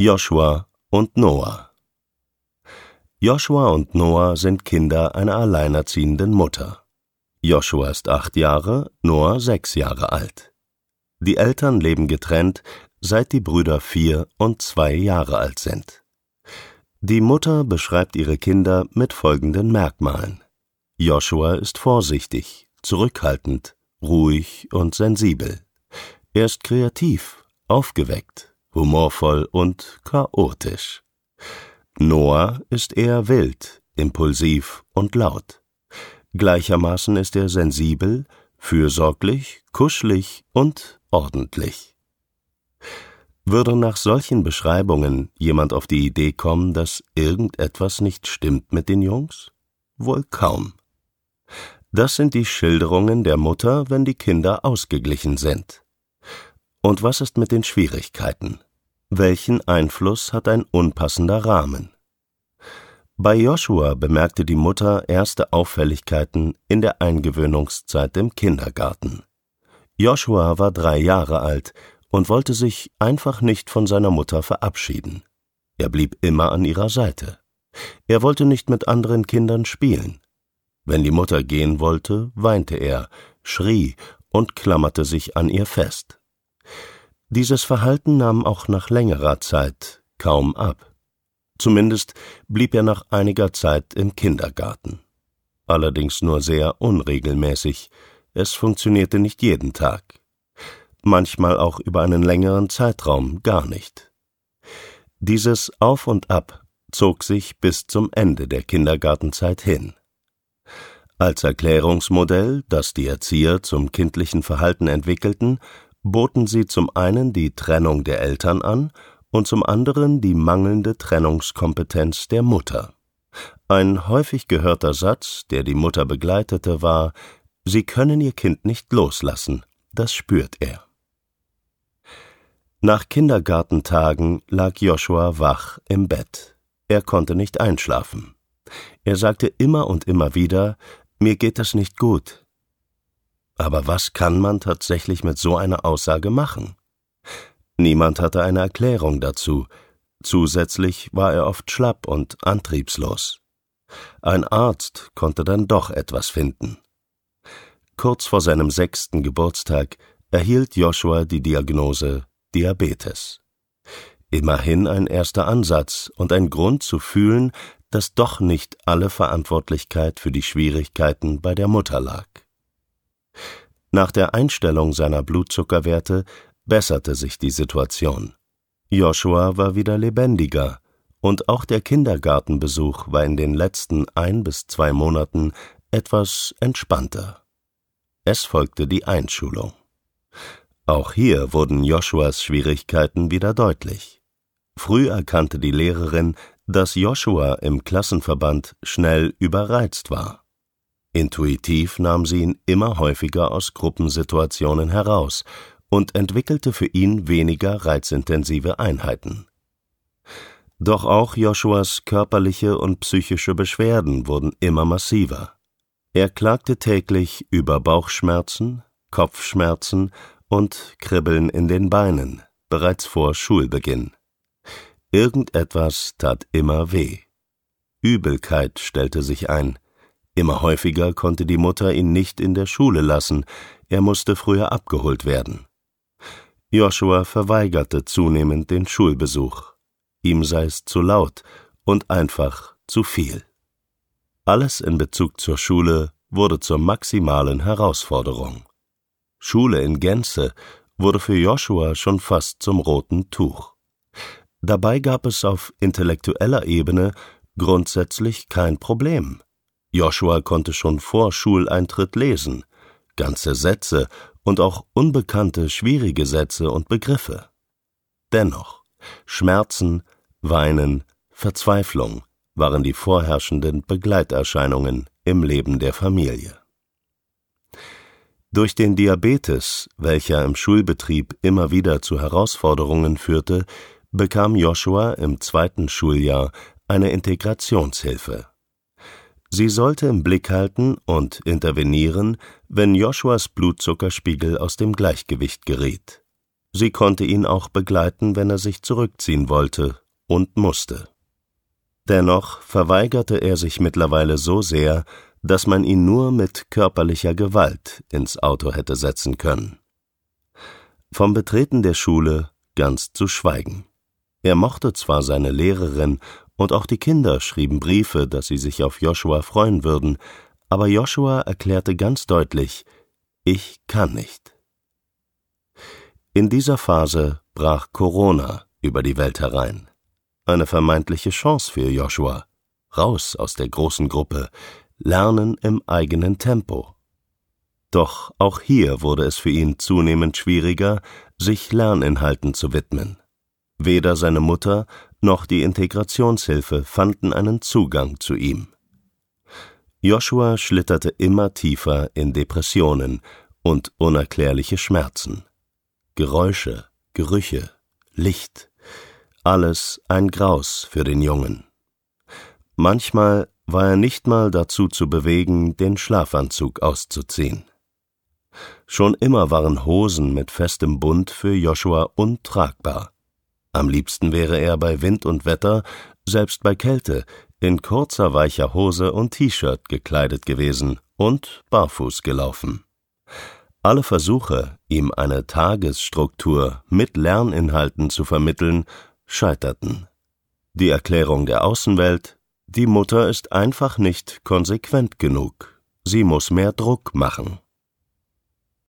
Joshua und Noah Joshua und Noah sind Kinder einer alleinerziehenden Mutter. Joshua ist acht Jahre, Noah sechs Jahre alt. Die Eltern leben getrennt, seit die Brüder vier und zwei Jahre alt sind. Die Mutter beschreibt ihre Kinder mit folgenden Merkmalen. Joshua ist vorsichtig, zurückhaltend, ruhig und sensibel. Er ist kreativ, aufgeweckt, humorvoll und chaotisch. Noah ist eher wild, impulsiv und laut. Gleichermaßen ist er sensibel, fürsorglich, kuschelig und ordentlich. Würde nach solchen Beschreibungen jemand auf die Idee kommen, dass irgendetwas nicht stimmt mit den Jungs? Wohl kaum. Das sind die Schilderungen der Mutter, wenn die Kinder ausgeglichen sind. Und was ist mit den Schwierigkeiten? Welchen Einfluss hat ein unpassender Rahmen? Bei Joshua bemerkte die Mutter erste Auffälligkeiten in der Eingewöhnungszeit im Kindergarten. Joshua war drei Jahre alt und wollte sich einfach nicht von seiner Mutter verabschieden. Er blieb immer an ihrer Seite. Er wollte nicht mit anderen Kindern spielen. Wenn die Mutter gehen wollte, weinte er, schrie und klammerte sich an ihr fest. Dieses Verhalten nahm auch nach längerer Zeit kaum ab. Zumindest blieb er nach einiger Zeit im Kindergarten. Allerdings nur sehr unregelmäßig, es funktionierte nicht jeden Tag. Manchmal auch über einen längeren Zeitraum gar nicht. Dieses Auf und Ab zog sich bis zum Ende der Kindergartenzeit hin. Als Erklärungsmodell, das die Erzieher zum kindlichen Verhalten entwickelten, boten sie zum einen die Trennung der Eltern an und zum anderen die mangelnde Trennungskompetenz der Mutter. Ein häufig gehörter Satz, der die Mutter begleitete, war Sie können Ihr Kind nicht loslassen, das spürt er. Nach Kindergartentagen lag Joshua wach im Bett. Er konnte nicht einschlafen. Er sagte immer und immer wieder, mir geht das nicht gut. Aber was kann man tatsächlich mit so einer Aussage machen? Niemand hatte eine Erklärung dazu, zusätzlich war er oft schlapp und antriebslos. Ein Arzt konnte dann doch etwas finden. Kurz vor seinem sechsten Geburtstag erhielt Joshua die Diagnose Diabetes. Immerhin ein erster Ansatz und ein Grund zu fühlen, dass doch nicht alle Verantwortlichkeit für die Schwierigkeiten bei der Mutter lag. Nach der Einstellung seiner Blutzuckerwerte besserte sich die Situation. Joshua war wieder lebendiger, und auch der Kindergartenbesuch war in den letzten ein bis zwei Monaten etwas entspannter. Es folgte die Einschulung. Auch hier wurden Joshuas Schwierigkeiten wieder deutlich. Früh erkannte die Lehrerin, dass Joshua im Klassenverband schnell überreizt war. Intuitiv nahm sie ihn immer häufiger aus Gruppensituationen heraus und entwickelte für ihn weniger reizintensive Einheiten. Doch auch Joshuas körperliche und psychische Beschwerden wurden immer massiver. Er klagte täglich über Bauchschmerzen, Kopfschmerzen und Kribbeln in den Beinen, bereits vor Schulbeginn. Irgendetwas tat immer weh. Übelkeit stellte sich ein. Immer häufiger konnte die Mutter ihn nicht in der Schule lassen, er musste früher abgeholt werden. Joshua verweigerte zunehmend den Schulbesuch. Ihm sei es zu laut und einfach zu viel. Alles in Bezug zur Schule wurde zur maximalen Herausforderung. Schule in Gänze wurde für Joshua schon fast zum roten Tuch. Dabei gab es auf intellektueller Ebene grundsätzlich kein Problem. Joshua konnte schon vor Schuleintritt lesen, ganze Sätze und auch unbekannte schwierige Sätze und Begriffe. Dennoch, Schmerzen, Weinen, Verzweiflung waren die vorherrschenden Begleiterscheinungen im Leben der Familie. Durch den Diabetes, welcher im Schulbetrieb immer wieder zu Herausforderungen führte, bekam Joshua im zweiten Schuljahr eine Integrationshilfe. Sie sollte im Blick halten und intervenieren, wenn Joshuas Blutzuckerspiegel aus dem Gleichgewicht geriet. Sie konnte ihn auch begleiten, wenn er sich zurückziehen wollte und musste. Dennoch verweigerte er sich mittlerweile so sehr, dass man ihn nur mit körperlicher Gewalt ins Auto hätte setzen können. Vom Betreten der Schule ganz zu schweigen. Er mochte zwar seine Lehrerin und auch die Kinder schrieben Briefe, dass sie sich auf Joshua freuen würden, aber Joshua erklärte ganz deutlich, ich kann nicht. In dieser Phase brach Corona über die Welt herein. Eine vermeintliche Chance für Joshua. Raus aus der großen Gruppe, lernen im eigenen Tempo. Doch auch hier wurde es für ihn zunehmend schwieriger, sich Lerninhalten zu widmen. Weder seine Mutter noch die Integrationshilfe fanden einen Zugang zu ihm. Joshua schlitterte immer tiefer in Depressionen und unerklärliche Schmerzen. Geräusche, Gerüche, Licht, alles ein Graus für den Jungen. Manchmal war er nicht mal dazu zu bewegen, den Schlafanzug auszuziehen. Schon immer waren Hosen mit festem Bund für Joshua untragbar. Am liebsten wäre er bei Wind und Wetter, selbst bei Kälte, in kurzer weicher Hose und T-Shirt gekleidet gewesen und barfuß gelaufen. Alle Versuche, ihm eine Tagesstruktur mit Lerninhalten zu vermitteln, scheiterten. Die Erklärung der Außenwelt, die Mutter ist einfach nicht konsequent genug, sie muss mehr Druck machen.